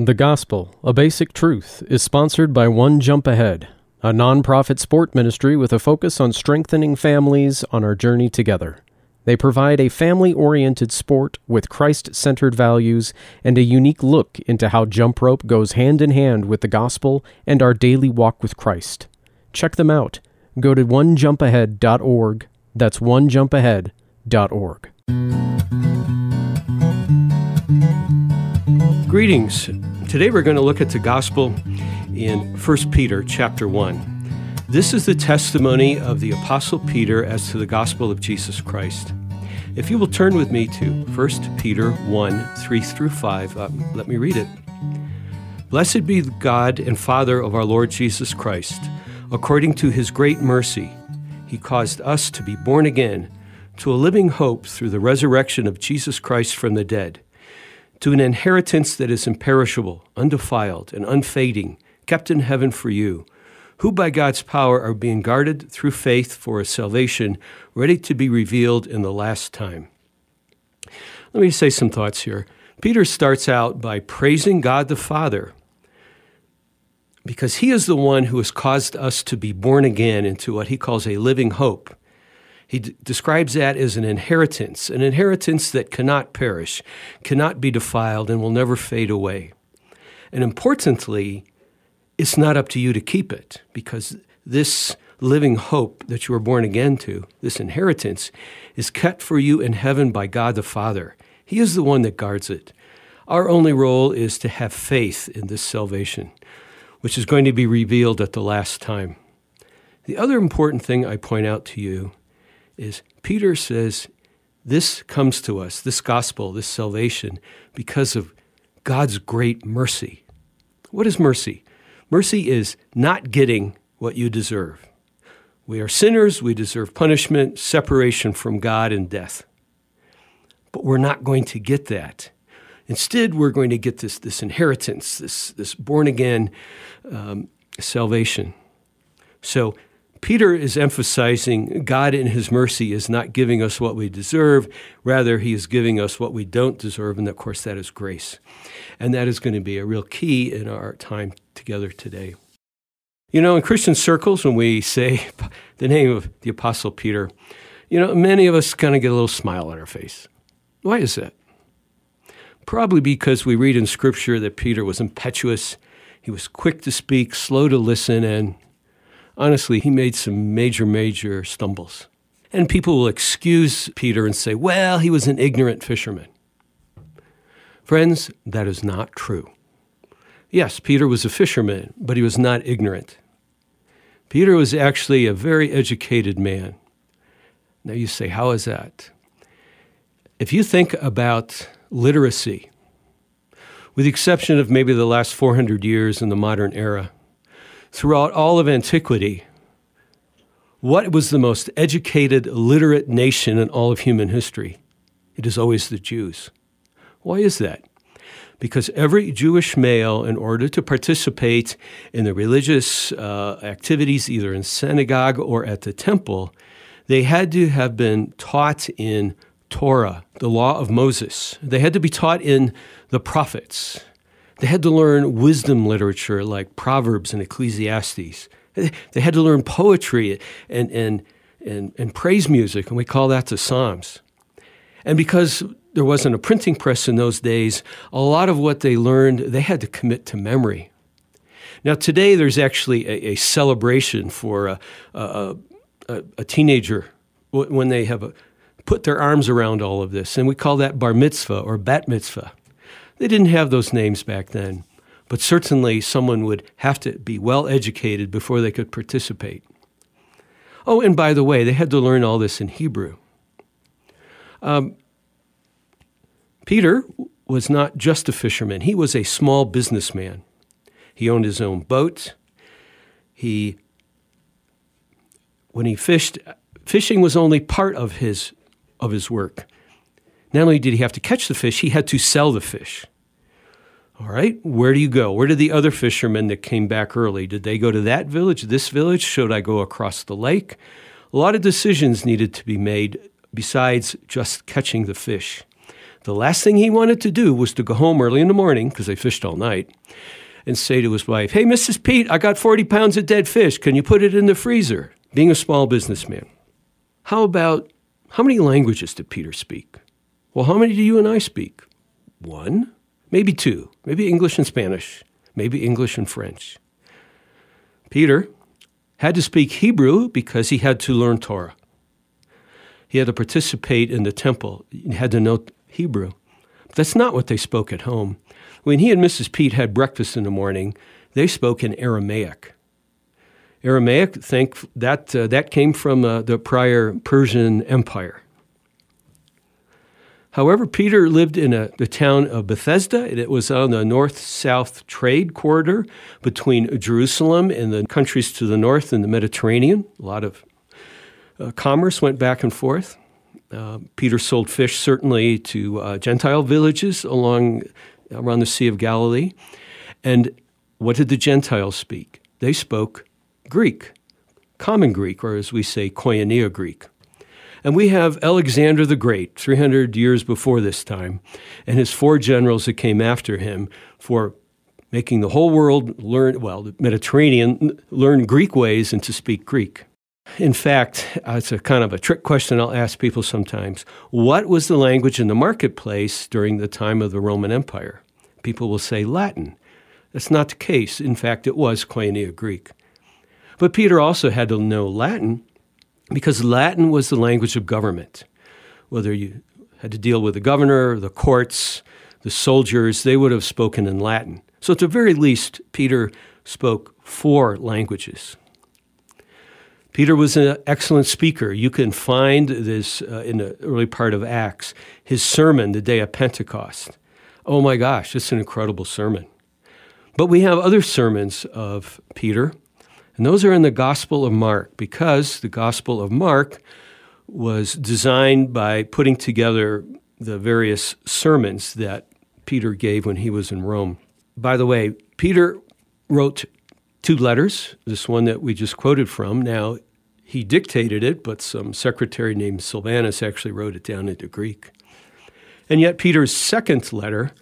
The Gospel, a Basic Truth, is sponsored by One Jump Ahead, a nonprofit sport ministry with a focus on strengthening families on our journey together. They provide a family oriented sport with Christ centered values and a unique look into how jump rope goes hand in hand with the gospel and our daily walk with Christ. Check them out. Go to onejumpahead.org. That's onejumpahead.org. Greetings. Today we're going to look at the gospel in 1 Peter chapter 1. This is the testimony of the apostle Peter as to the gospel of Jesus Christ. If you will turn with me to 1 Peter 1 3 through 5, uh, let me read it. Blessed be the God and Father of our Lord Jesus Christ. According to his great mercy, he caused us to be born again to a living hope through the resurrection of Jesus Christ from the dead to an inheritance that is imperishable, undefiled, and unfading, kept in heaven for you, who by God's power are being guarded through faith for a salvation ready to be revealed in the last time. Let me say some thoughts here. Peter starts out by praising God the Father because he is the one who has caused us to be born again into what he calls a living hope. He d- describes that as an inheritance, an inheritance that cannot perish, cannot be defiled, and will never fade away. And importantly, it's not up to you to keep it because this living hope that you were born again to, this inheritance, is kept for you in heaven by God the Father. He is the one that guards it. Our only role is to have faith in this salvation, which is going to be revealed at the last time. The other important thing I point out to you is Peter says this comes to us, this gospel, this salvation, because of God's great mercy. What is mercy? Mercy is not getting what you deserve. We are sinners, we deserve punishment, separation from God, and death. But we're not going to get that. Instead, we're going to get this, this inheritance, this, this born again um, salvation. So Peter is emphasizing God in his mercy is not giving us what we deserve. Rather, he is giving us what we don't deserve. And of course, that is grace. And that is going to be a real key in our time together today. You know, in Christian circles, when we say the name of the Apostle Peter, you know, many of us kind of get a little smile on our face. Why is that? Probably because we read in Scripture that Peter was impetuous, he was quick to speak, slow to listen, and honestly, he made some major, major stumbles. And people will excuse Peter and say, well, he was an ignorant fisherman. Friends, that is not true. Yes, Peter was a fisherman, but he was not ignorant. Peter was actually a very educated man. Now you say, how is that? If you think about literacy, with the exception of maybe the last 400 years in the modern era, throughout all of antiquity, what was the most educated, literate nation in all of human history? It is always the Jews. Why is that? Because every Jewish male, in order to participate in the religious uh, activities, either in synagogue or at the temple, they had to have been taught in Torah, the law of Moses. They had to be taught in the prophets. They had to learn wisdom literature like Proverbs and Ecclesiastes. They had to learn poetry and, and, and, and praise music, and we call that the Psalms. And because there wasn't a printing press in those days, a lot of what they learned, they had to commit to memory. Now, today there's actually a, a celebration for a, a, a, a teenager when they have uh, put their arms around all of this, and we call that bar mitzvah or bat mitzvah. They didn't have those names back then, but certainly someone would have to be well educated before they could participate. Oh, and by the way, they had to learn all this in Hebrew. Um, Peter was not just a fisherman, he was a small businessman. He owned his own boat. He, when he fished, fishing was only part of his, of his work. Not only did he have to catch the fish, he had to sell the fish. All right, where do you go? Where did the other fishermen that came back early? Did they go to that village, this village? Should I go across the lake? A lot of decisions needed to be made besides just catching the fish. The last thing he wanted to do was to go home early in the morning, because they fished all night, and say to his wife, Hey, Mrs. Pete, I got 40 pounds of dead fish. Can you put it in the freezer? Being a small businessman. How about how many languages did Peter speak? Well, how many do you and I speak? One, maybe two, maybe English and Spanish, maybe English and French. Peter had to speak Hebrew because he had to learn Torah. He had to participate in the temple. He had to know Hebrew. But that's not what they spoke at home. When he and Mrs. Pete had breakfast in the morning, they spoke in Aramaic. Aramaic, think that uh, that came from uh, the prior Persian Empire. However, Peter lived in a, the town of Bethsaida, it was on the north south trade corridor between Jerusalem and the countries to the north in the Mediterranean. A lot of uh, commerce went back and forth. Uh, Peter sold fish certainly to uh, Gentile villages along around the Sea of Galilee. And what did the Gentiles speak? They spoke Greek, Common Greek, or as we say, Koinonia Greek. And we have Alexander the Great, 300 years before this time, and his four generals that came after him for making the whole world learn, well, the Mediterranean, learn Greek ways and to speak Greek. In fact, uh, it's a kind of a trick question I'll ask people sometimes. What was the language in the marketplace during the time of the Roman Empire? People will say Latin. That's not the case. In fact, it was Koinonia Greek. But Peter also had to know Latin because Latin was the language of government. Whether you had to deal with the governor, the courts, the soldiers, they would have spoken in Latin. So, at the very least, Peter spoke four languages. Peter was an excellent speaker. You can find this uh, in the early part of Acts, his sermon the day of Pentecost. Oh my gosh, it's an incredible sermon. But we have other sermons of Peter. And those are in the Gospel of Mark because the Gospel of Mark was designed by putting together the various sermons that Peter gave when he was in Rome. By the way, Peter wrote two letters, this one that we just quoted from. Now, he dictated it, but some secretary named Silvanus actually wrote it down into Greek. And yet, Peter's second letter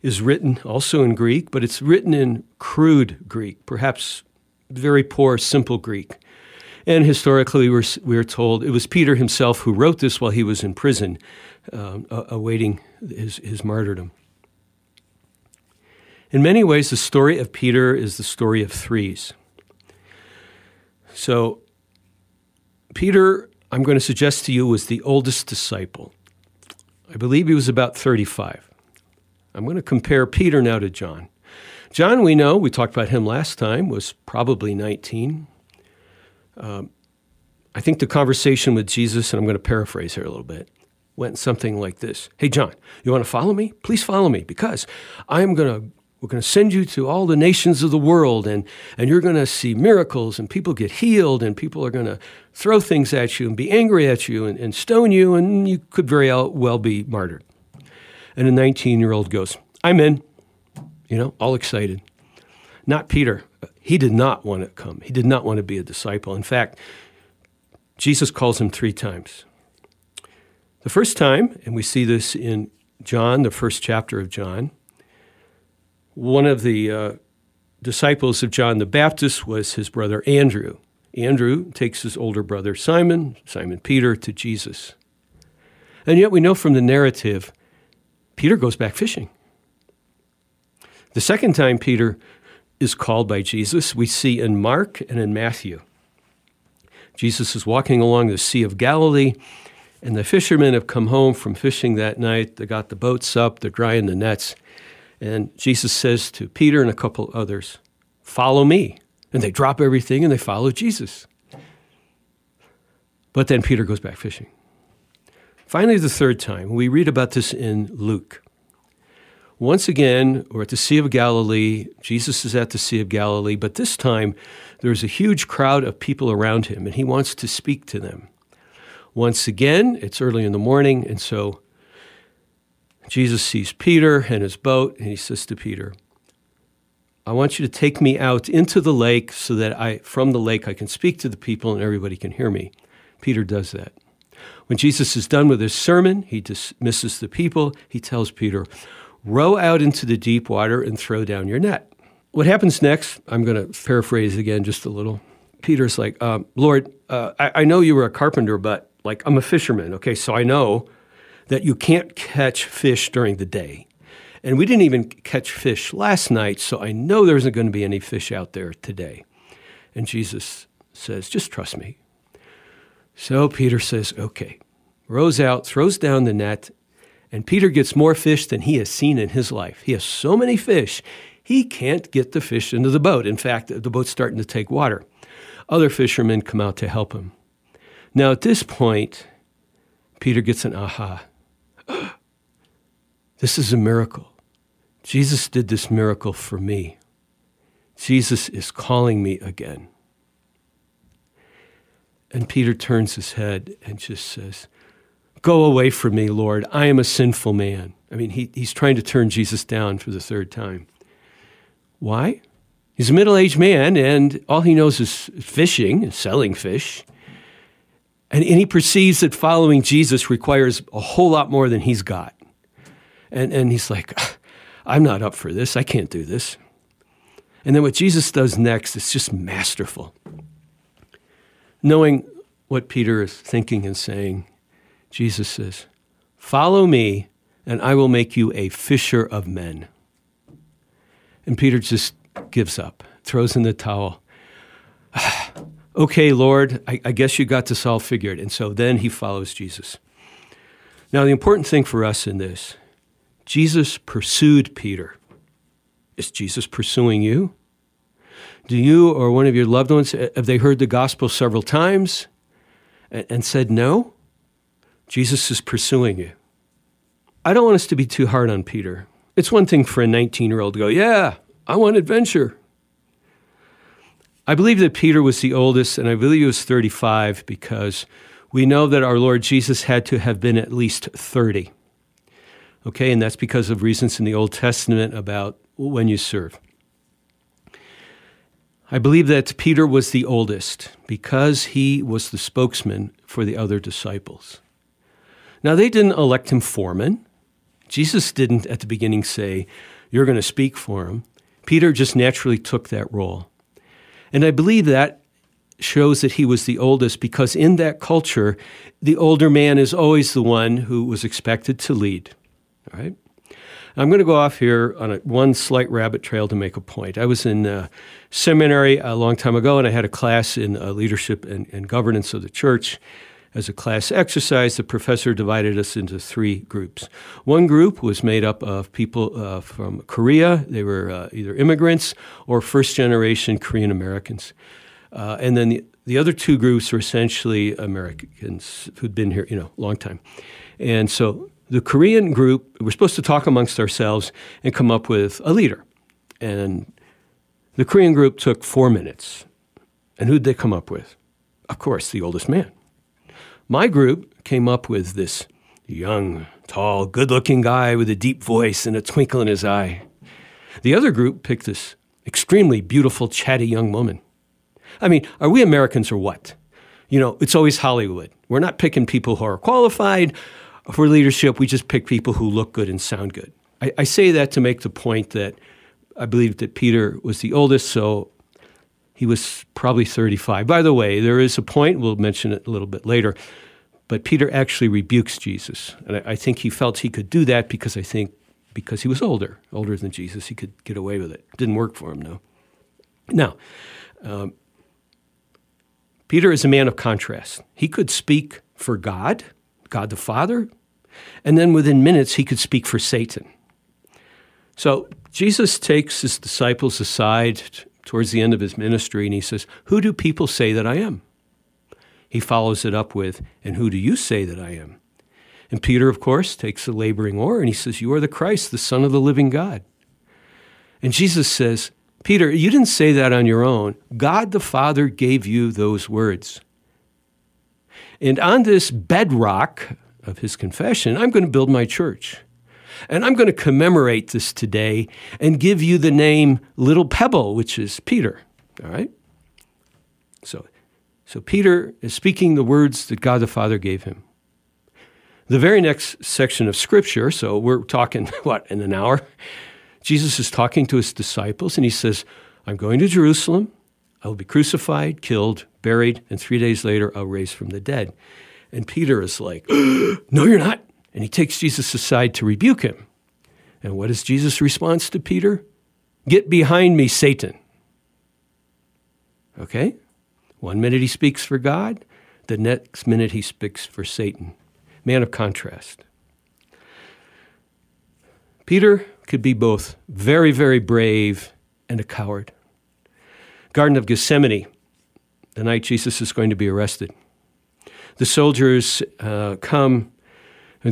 is written also in Greek, but it's written in crude Greek, perhaps very poor, simple Greek. And historically, we're, we're told it was Peter himself who wrote this while he was in prison, um, awaiting his, his martyrdom. In many ways, the story of Peter is the story of threes. So, Peter, I'm going to suggest to you, was the oldest disciple. I believe he was about 35. I'm going to compare Peter now to John. John, we know, we talked about him last time, was probably 19. Um, I think the conversation with Jesus, and I'm going to paraphrase here a little bit, went something like this Hey, John, you want to follow me? Please follow me because I'm going to. We're going to send you to all the nations of the world, and, and you're going to see miracles, and people get healed, and people are going to throw things at you and be angry at you and, and stone you, and you could very well be martyred. And a 19 year old goes, I'm in you know, all excited. Not Peter. He did not want to come. He did not want to be a disciple. In fact, Jesus calls him three times. The first time, and we see this in John, the first chapter of John, one of the uh, disciples of John the Baptist was his brother Andrew. Andrew takes his older brother Simon, Simon Peter, to Jesus. And yet we know from the narrative, Peter goes back fishing. The second time Peter is called by Jesus, we see in Mark and in Matthew. Jesus is walking along the Sea of Galilee, and the fishermen have come home from fishing that night. They got the boats up, they're drying the nets. And Jesus says to Peter and a couple others, Follow me. And they drop everything and they follow Jesus. But then Peter goes back fishing. Finally, the third time, we read about this in Luke. Once again, we're at the Sea of Galilee. Jesus is at the Sea of Galilee, but this time there's a huge crowd of people around him, and he wants to speak to them. Once again, it's early in the morning, and so Jesus sees Peter and his boat, and he says to Peter, I want you to take me out into the lake so that I, from the lake, I can speak to the people and everybody can hear me. Peter does that. When Jesus is done with his sermon, he dismisses the people. He tells Peter, Row out into the deep water and throw down your net. What happens next? I'm going to paraphrase again just a little. Peter's like, um, Lord, uh, I, I know you were a carpenter, but like I'm a fisherman. Okay, so I know that you can't catch fish during the day. And we didn't even catch fish last night, so I know there isn't going to be any fish out there today. And Jesus says, Just trust me. So Peter says, Okay. Rows out, throws down the net, and Peter gets more fish than he has seen in his life. He has so many fish, he can't get the fish into the boat. In fact, the boat's starting to take water. Other fishermen come out to help him. Now, at this point, Peter gets an aha. this is a miracle. Jesus did this miracle for me. Jesus is calling me again. And Peter turns his head and just says, Go away from me, Lord. I am a sinful man. I mean, he, he's trying to turn Jesus down for the third time. Why? He's a middle aged man, and all he knows is fishing and selling fish. And, and he perceives that following Jesus requires a whole lot more than he's got. And, and he's like, ah, I'm not up for this. I can't do this. And then what Jesus does next is just masterful. Knowing what Peter is thinking and saying, Jesus says, Follow me, and I will make you a fisher of men. And Peter just gives up, throws in the towel. okay, Lord, I, I, guess you got this all figured. And so then he follows Jesus. Now, the important thing for us in this Jesus pursued Peter. Is Jesus pursuing you? Do you or one of your loved ones, have they heard the gospel several times and, and said no? Jesus is pursuing you. I don't want us to be too hard on Peter. It's one thing for a 19 year old to go, Yeah, I want adventure. I believe that Peter was the oldest, and I believe he was 35 because we know that our Lord Jesus had to have been at least 30. Okay, and that's because of reasons in the Old Testament about when you serve. I believe that Peter was the oldest because he was the spokesman for the other disciples. Now, they didn't elect him foreman. Jesus didn't at the beginning say, You're going to speak for him. Peter just naturally took that role. And I believe that shows that he was the oldest because in that culture, the older man is always the one who was expected to lead. All right? I'm going to go off here on a, one slight rabbit trail to make a point. I was in uh, seminary a long time ago, and I had a class in uh, leadership and, and governance of the church. As a class exercise, the professor divided us into three groups. One group was made up of people uh, from Korea. They were uh, either immigrants or first generation Korean Americans. Uh, and then the, the other two groups were essentially Americans who'd been here, you know, a long time. And so the Korean group, we're supposed to talk amongst ourselves and come up with a leader. And the Korean group took four minutes. And who'd they come up with? Of course, the oldest man. My group came up with this young, tall, good looking guy with a deep voice and a twinkle in his eye. The other group picked this extremely beautiful, chatty young woman. I mean, are we Americans or what? You know, it's always Hollywood. We're not picking people who are qualified for leadership. We just pick people who look good and sound good. I, I say that to make the point that I believe that Peter was the oldest, so he was probably 35. By the way, there is a point, we'll mention it a little bit later, but Peter actually rebukes Jesus. And I, I think he felt he could do that because I think because he was older, older than Jesus, he could get away with it. Didn't work for him, though. Now, um, Peter is a man of contrast. He could speak for God, God the Father, and then within minutes he could speak for Satan. So Jesus takes his disciples aside towards the end of his ministry, and he says, Who do people say that I am? He follows it up with, And who do you say that I am? And Peter, of course, takes the laboring oar and he says, You are the Christ, the Son of the living God. And Jesus says, Peter, you didn't say that on your own. God the Father gave you those words. And on this bedrock of his confession, I'm going to build my church. And I'm going to commemorate this today and give you the name Little Pebble, which is Peter. All right? So So Peter is speaking the words that God the Father gave him. The very next section of Scripture, so we're talking, what, in an hour? Jesus is talking to his disciples and he says, I'm going to Jerusalem. I will be crucified, killed, buried, and three days later I'll raise from the dead. And Peter is like, No, you're not. And he takes Jesus aside to rebuke him. And what is Jesus' response to Peter? Get behind me, Satan. Okay? One minute he speaks for God, the next minute he speaks for Satan. Man of contrast. Peter could be both very, very brave and a coward. Garden of Gethsemane, the night Jesus is going to be arrested. The soldiers uh, come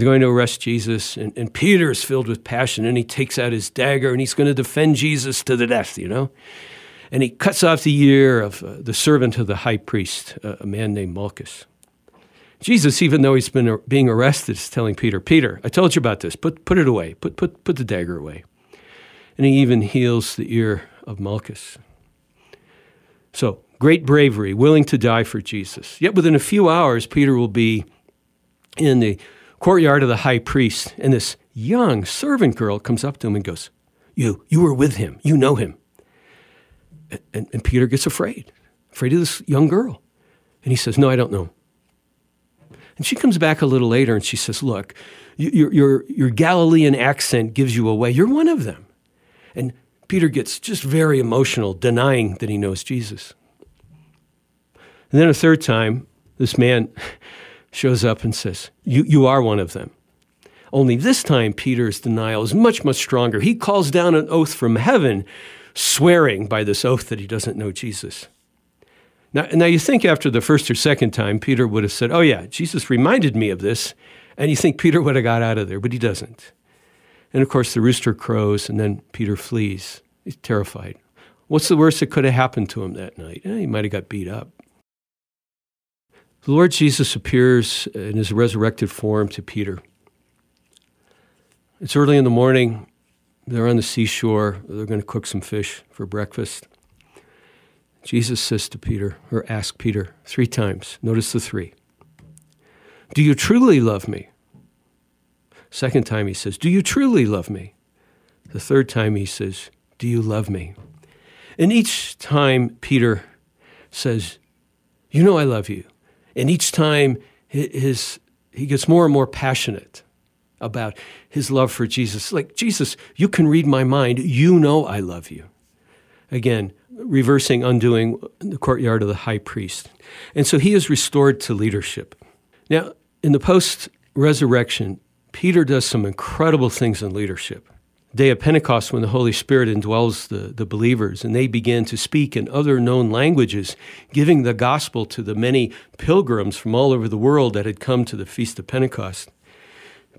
they're going to arrest Jesus, and, and Peter is filled with passion, and he takes out his dagger and he's going to defend Jesus to the death, you know? And he cuts off the ear of uh, the servant of the high priest, uh, a man named Malchus. Jesus, even though he's been uh, being arrested, is telling Peter, Peter, I told you about this. Put, put it away. Put, put, put the dagger away. And he even heals the ear of Malchus. So, great bravery, willing to die for Jesus. Yet within a few hours, Peter will be in the courtyard of the high priest, and this young servant girl comes up to him and goes, You, you were with him. You know him. And, and Peter gets afraid, afraid of this young girl. And he says, No, I don't know. And she comes back a little later and she says, Look, your, your, your Galilean accent gives you away. You're one of them. And Peter gets just very emotional, denying that he knows Jesus. And then a third time, this man shows up and says, You, you are one of them. Only this time, Peter's denial is much, much stronger. He calls down an oath from heaven, swearing by this oath that he doesn't know Jesus. Now, now you think after the first or second time, Peter would have said, Oh, yeah, Jesus reminded me of this. And you think Peter would have got out of there, but he doesn't. And of course, the rooster crows, and then Peter flees. He's terrified. What's the worst that could have happened to him that night? Eh, he might have got beat up. The Lord Jesus appears in his resurrected form to Peter. It's early in the morning. They're on the seashore. They're going to cook some fish for breakfast. Jesus says to Peter, or asks Peter three times. Notice the three. Do you truly love me? Second time he says, Do you truly love me? The third time he says, Do you love me? And each time Peter says, You know I love you. And each time his, he gets more and more passionate about his love for Jesus. Like, Jesus, you can read my mind. You know I love you. Again, reversing, undoing the courtyard of the high priest. And so he is restored to leadership. Now, in the post resurrection, Peter does some incredible things in leadership. Day of Pentecost, when the Holy Spirit indwells the, the believers and they begin to speak in other known languages, giving the gospel to the many pilgrims from all over the world that had come to the Feast of Pentecost.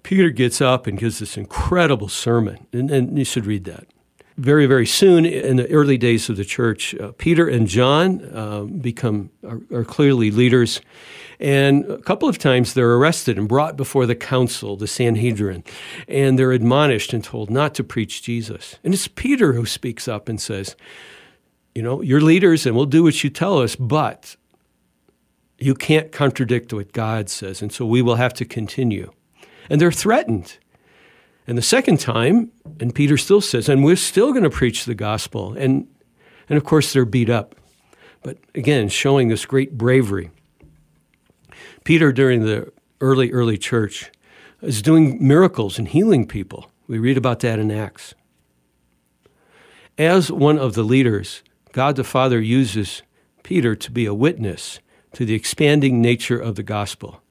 Peter gets up and gives this incredible sermon, and, and you should read that very, very soon in the early days of the church, uh, Peter and John uh, become are, are, clearly leaders, and a couple of times they're arrested and brought before the council, the Sanhedrin, and they're admonished and told not to preach Jesus. And it's Peter who speaks up and says, "You know, you're leaders, and we'll do what you tell us, but you can't contradict what God says, and so we will have to continue." And they're threatened. And the second time, and Peter still says, and we're still going to preach the gospel. And, and of course, they're beat up. But again, showing this great bravery. Peter, during the early, early church, is doing miracles and healing people. We read about that in Acts. As one of the leaders, God the Father uses Peter to be a witness to the expanding nature of the gospel.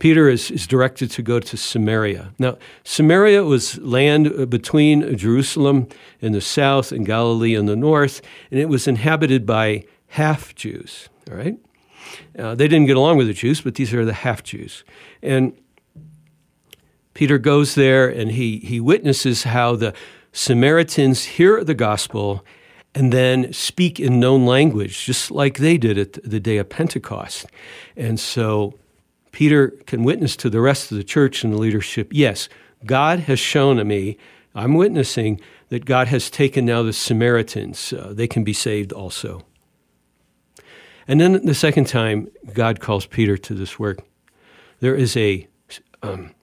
Peter is, is directed to go to Samaria. Now, Samaria was land between Jerusalem in the south and Galilee in the north, and it was inhabited by half Jews. All right? Uh, they didn't get along with the Jews, but these are the half Jews. And Peter goes there and he, he witnesses how the Samaritans hear the gospel and then speak in known language, just like they did at the day of Pentecost. And so Peter can witness to the rest of the church and the leadership yes, God has shown to me, I'm witnessing that God has taken now the Samaritans. Uh, they can be saved also. And then the second time, God calls Peter to this work. There is a um,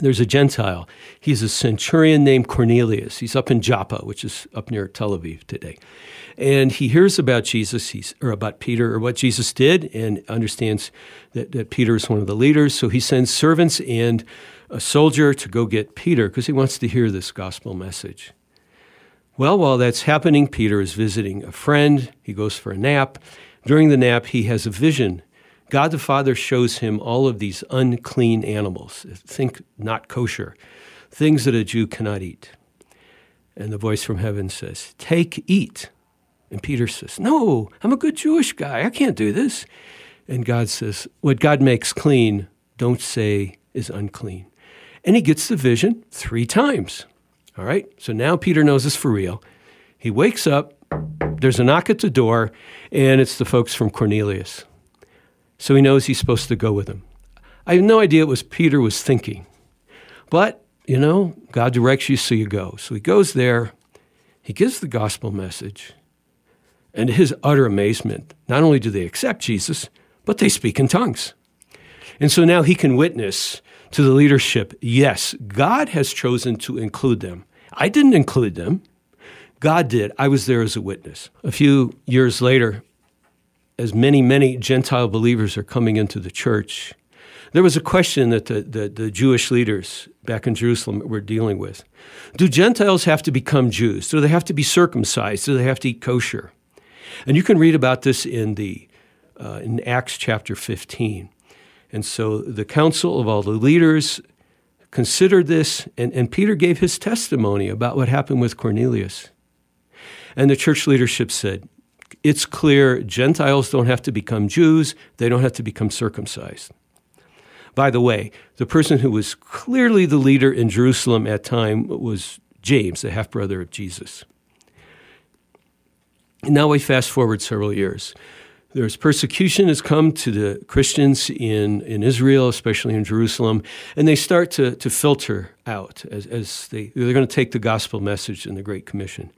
there's a Gentile. He's a centurion named Cornelius. He's up in Joppa, which is up near Tel Aviv today. And he hears about Jesus, he's, or about Peter, or what Jesus did, and understands that, that Peter is one of the leaders. So he sends servants and a soldier to go get Peter because he wants to hear this gospel message. Well, while that's happening, Peter is visiting a friend. He goes for a nap. During the nap, he has a vision God the Father shows him all of these unclean animals. Think not kosher, things that a Jew cannot eat. And the voice from heaven says, Take, eat. And Peter says, No, I'm a good Jewish guy. I can't do this. And God says, What God makes clean, don't say is unclean. And he gets the vision three times. All right, so now Peter knows this for real. He wakes up, there's a knock at the door, and it's the folks from Cornelius so he knows he's supposed to go with him. I have no idea what Peter was thinking. But, you know, God directs you, so you go. So he goes there, he gives the gospel message, and to his utter amazement, not only do they accept Jesus, but they speak in tongues. And so now he can witness to the leadership yes, God has chosen to include them. I didn't include them. God did. I was there as a witness. A few years later, as many, many Gentile believers are coming into the church, there was a question that the, the, the, Jewish leaders back in Jerusalem were dealing with. Do Gentiles have to become Jews? Do they have to be circumcised? Do they have to eat kosher? And you can read about this in, the, uh, in Acts chapter 15. And so the council of all the leaders considered this, and, and Peter gave his testimony about what happened with Cornelius. And the church leadership said, it's clear Gentiles don't have to become Jews, they don't have to become circumcised. By the way, the person who was clearly the leader in Jerusalem at time was James, the half brother of Jesus. Now we fast forward several years. There's persecution has come to the Christians in, in Israel, especially in Jerusalem, and they start to, to filter out as, as they, they're going to take the gospel message in the Great Commission.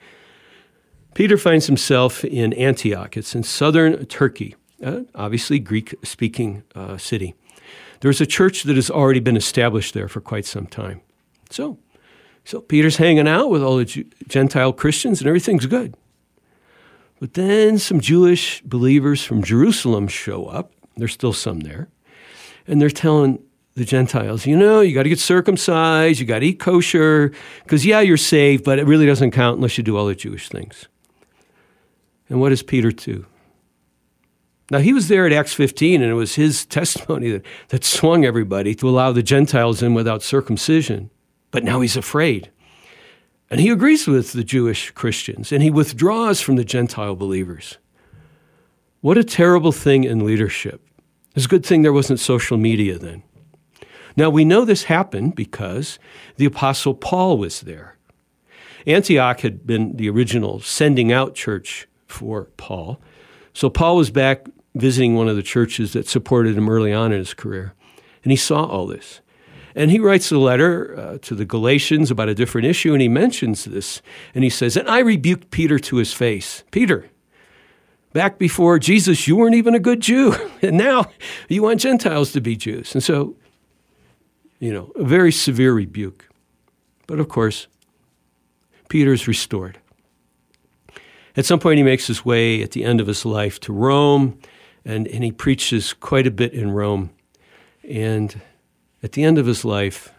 Peter finds himself in Antioch. It's in southern Turkey, uh, obviously Greek speaking uh, city. There's a church that has already been established there for quite some time. So, so Peter's hanging out with all the Gentile Christians and everything's good. But then some Jewish believers from Jerusalem show up. There's still some there. And they're telling the Gentiles, you know, you got to get circumcised, you got to eat kosher, because yeah, you're saved, but it really doesn't count unless you do all the Jewish things. And what does Peter do? Now, he was there at Acts 15, and it was his testimony that, that swung everybody to allow the Gentiles in without circumcision. But now he's afraid. And he agrees with the Jewish Christians, and he withdraws from the Gentile believers. What a terrible thing in leadership. It's a good thing there wasn't social media then. Now, we know this happened because the Apostle Paul was there. Antioch had been the original sending out church for Paul. So Paul was back visiting one of the churches that supported him early on in his career, and he saw all this. And he writes a letter uh, to the Galatians about a different issue, and he mentions this. And he says, And I rebuked Peter to his face. Peter, back before Jesus, you weren't even a good Jew. And now you want Gentiles to be Jews. And so, you know, a very severe rebuke. But of course, Peter's restored. At some point, he makes his way at the end of his life to Rome, and, and he preaches quite a bit in Rome. And at the end of his life,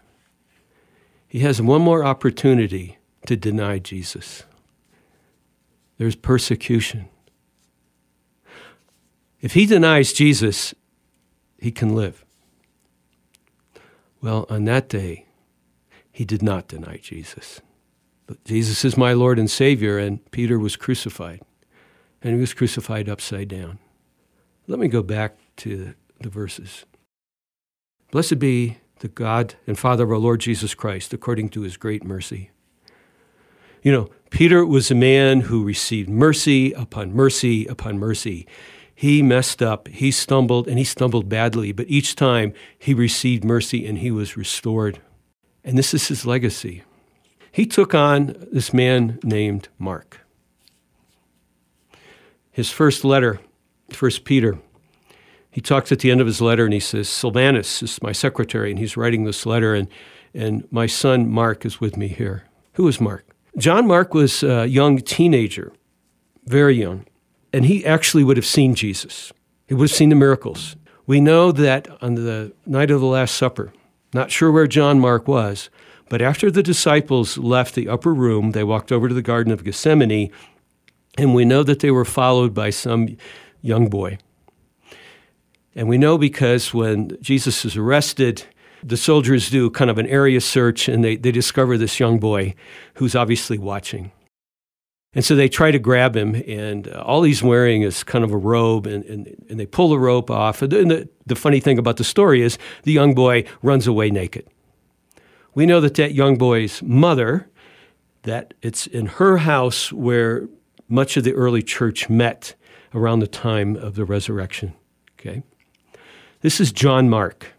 he has one more opportunity to deny Jesus. There's persecution. If he denies Jesus, he can live. Well, on that day, he did not deny Jesus. But Jesus is my Lord and Savior, and Peter was crucified. And he was crucified upside down. Let me go back to the verses. Blessed be the God and Father of our Lord Jesus Christ, according to his great mercy. You know, Peter was a man who received mercy upon mercy upon mercy. He messed up, he stumbled, and he stumbled badly, but each time he received mercy and he was restored. And this is his legacy he took on this man named Mark. His first letter First Peter, he talks at the end of his letter and he says, Silvanus is my secretary, and he's writing this letter, and, and my son Mark is with me here. Who is Mark? John Mark was a young teenager, very young, and he actually would have seen Jesus. He would have seen the miracles. We know that on the night of the Last Supper, not sure where John Mark was, but after the disciples left the upper room, they walked over to the Garden of Gethsemane, and we know that they were followed by some young boy. And we know because when Jesus is arrested, the soldiers do kind of an area search and they, they discover this young boy who's obviously watching. And so they try to grab him, and uh, all he's wearing is kind of a robe, and, and, and they pull the rope off. And the, the funny thing about the story is the young boy runs away naked. We know that that young boy's mother, that it's in her house where much of the early church met around the time of the resurrection. Okay? This is John Mark.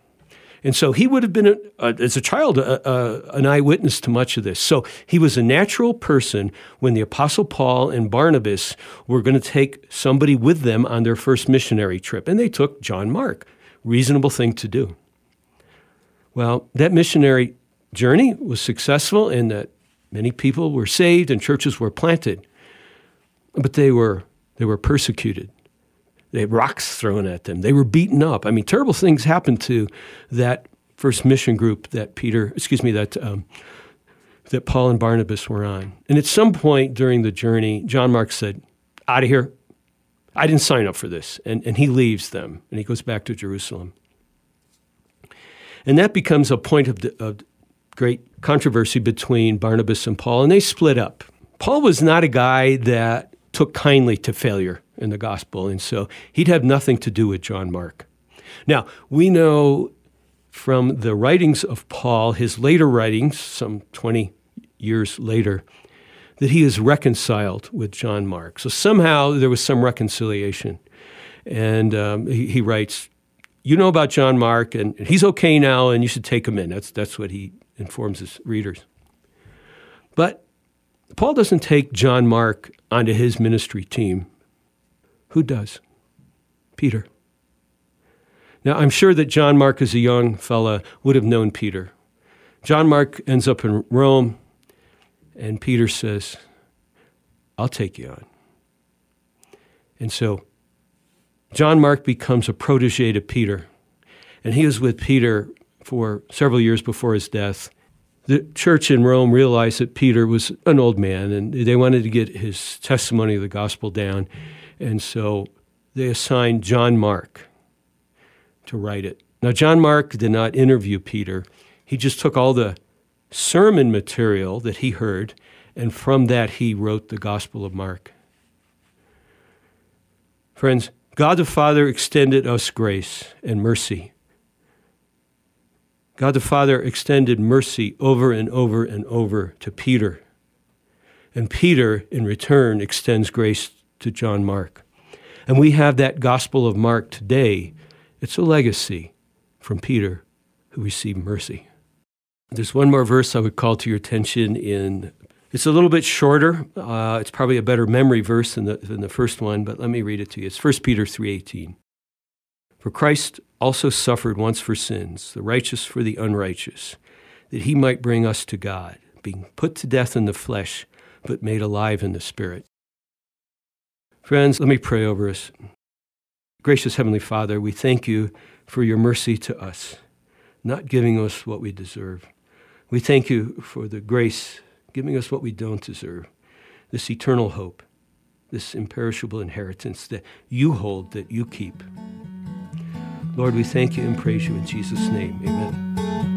And so he would have been, as a child, an eyewitness to much of this. So he was a natural person when the Apostle Paul and Barnabas were going to take somebody with them on their first missionary trip. And they took John Mark. Reasonable thing to do. Well, that missionary journey was successful in that many people were saved and churches were planted. But they were, they were persecuted. They had rocks thrown at them. They were beaten up. I mean, terrible things happened to that first mission group that Peter, excuse me, that um, that Paul and Barnabas were on. And at some point during the journey, John Mark said, "Out of here! I didn't sign up for this." And and he leaves them and he goes back to Jerusalem. And that becomes a point of, of great controversy between Barnabas and Paul, and they split up. Paul was not a guy that took kindly to failure in the gospel. And so he'd have nothing to do with John Mark. Now, we know from the writings of Paul, his later writings, some 20 years later, that he is reconciled with John Mark. So somehow there was some reconciliation. And um, he, he, writes, You know about John Mark, and he's okay now, and you should take him in. That's, that's what he informs his readers. But Paul doesn't take John Mark onto his ministry team who does? Peter. Now, I'm sure that John Mark, as a young fella, would have known Peter. John Mark ends up in Rome, and Peter says, I'll take you on. And so John Mark becomes a protege to Peter, and he is with Peter for several years before his death. The church in Rome realized that Peter was an old man, and they wanted to get his testimony of the gospel down. And so they assigned John Mark to write it. Now, John Mark did not interview Peter, he just took all the sermon material that he heard, and from that he wrote the Gospel of Mark. Friends, God the Father extended us grace and mercy. God the Father extended mercy over and over and over to Peter. And Peter, in return, extends grace to John Mark. And we have that Gospel of Mark today. It's a legacy from Peter who received mercy. There's one more verse I would call to your attention in it's a little bit shorter. Uh, it's probably a better memory verse than the, than the first one, but let me read it to you. It's 1 Peter 3.18. For Christ also suffered once for sins, the righteous for the unrighteous, that he might bring us to God, being put to death in the flesh, but made alive in the spirit. Friends, let me pray over us. Gracious Heavenly Father, we thank you for your mercy to us, not giving us what we deserve. We thank you for the grace, giving us what we don't deserve, this eternal hope, this imperishable inheritance that you hold, that you keep. Lord, we thank you and praise you in Jesus' name. Amen.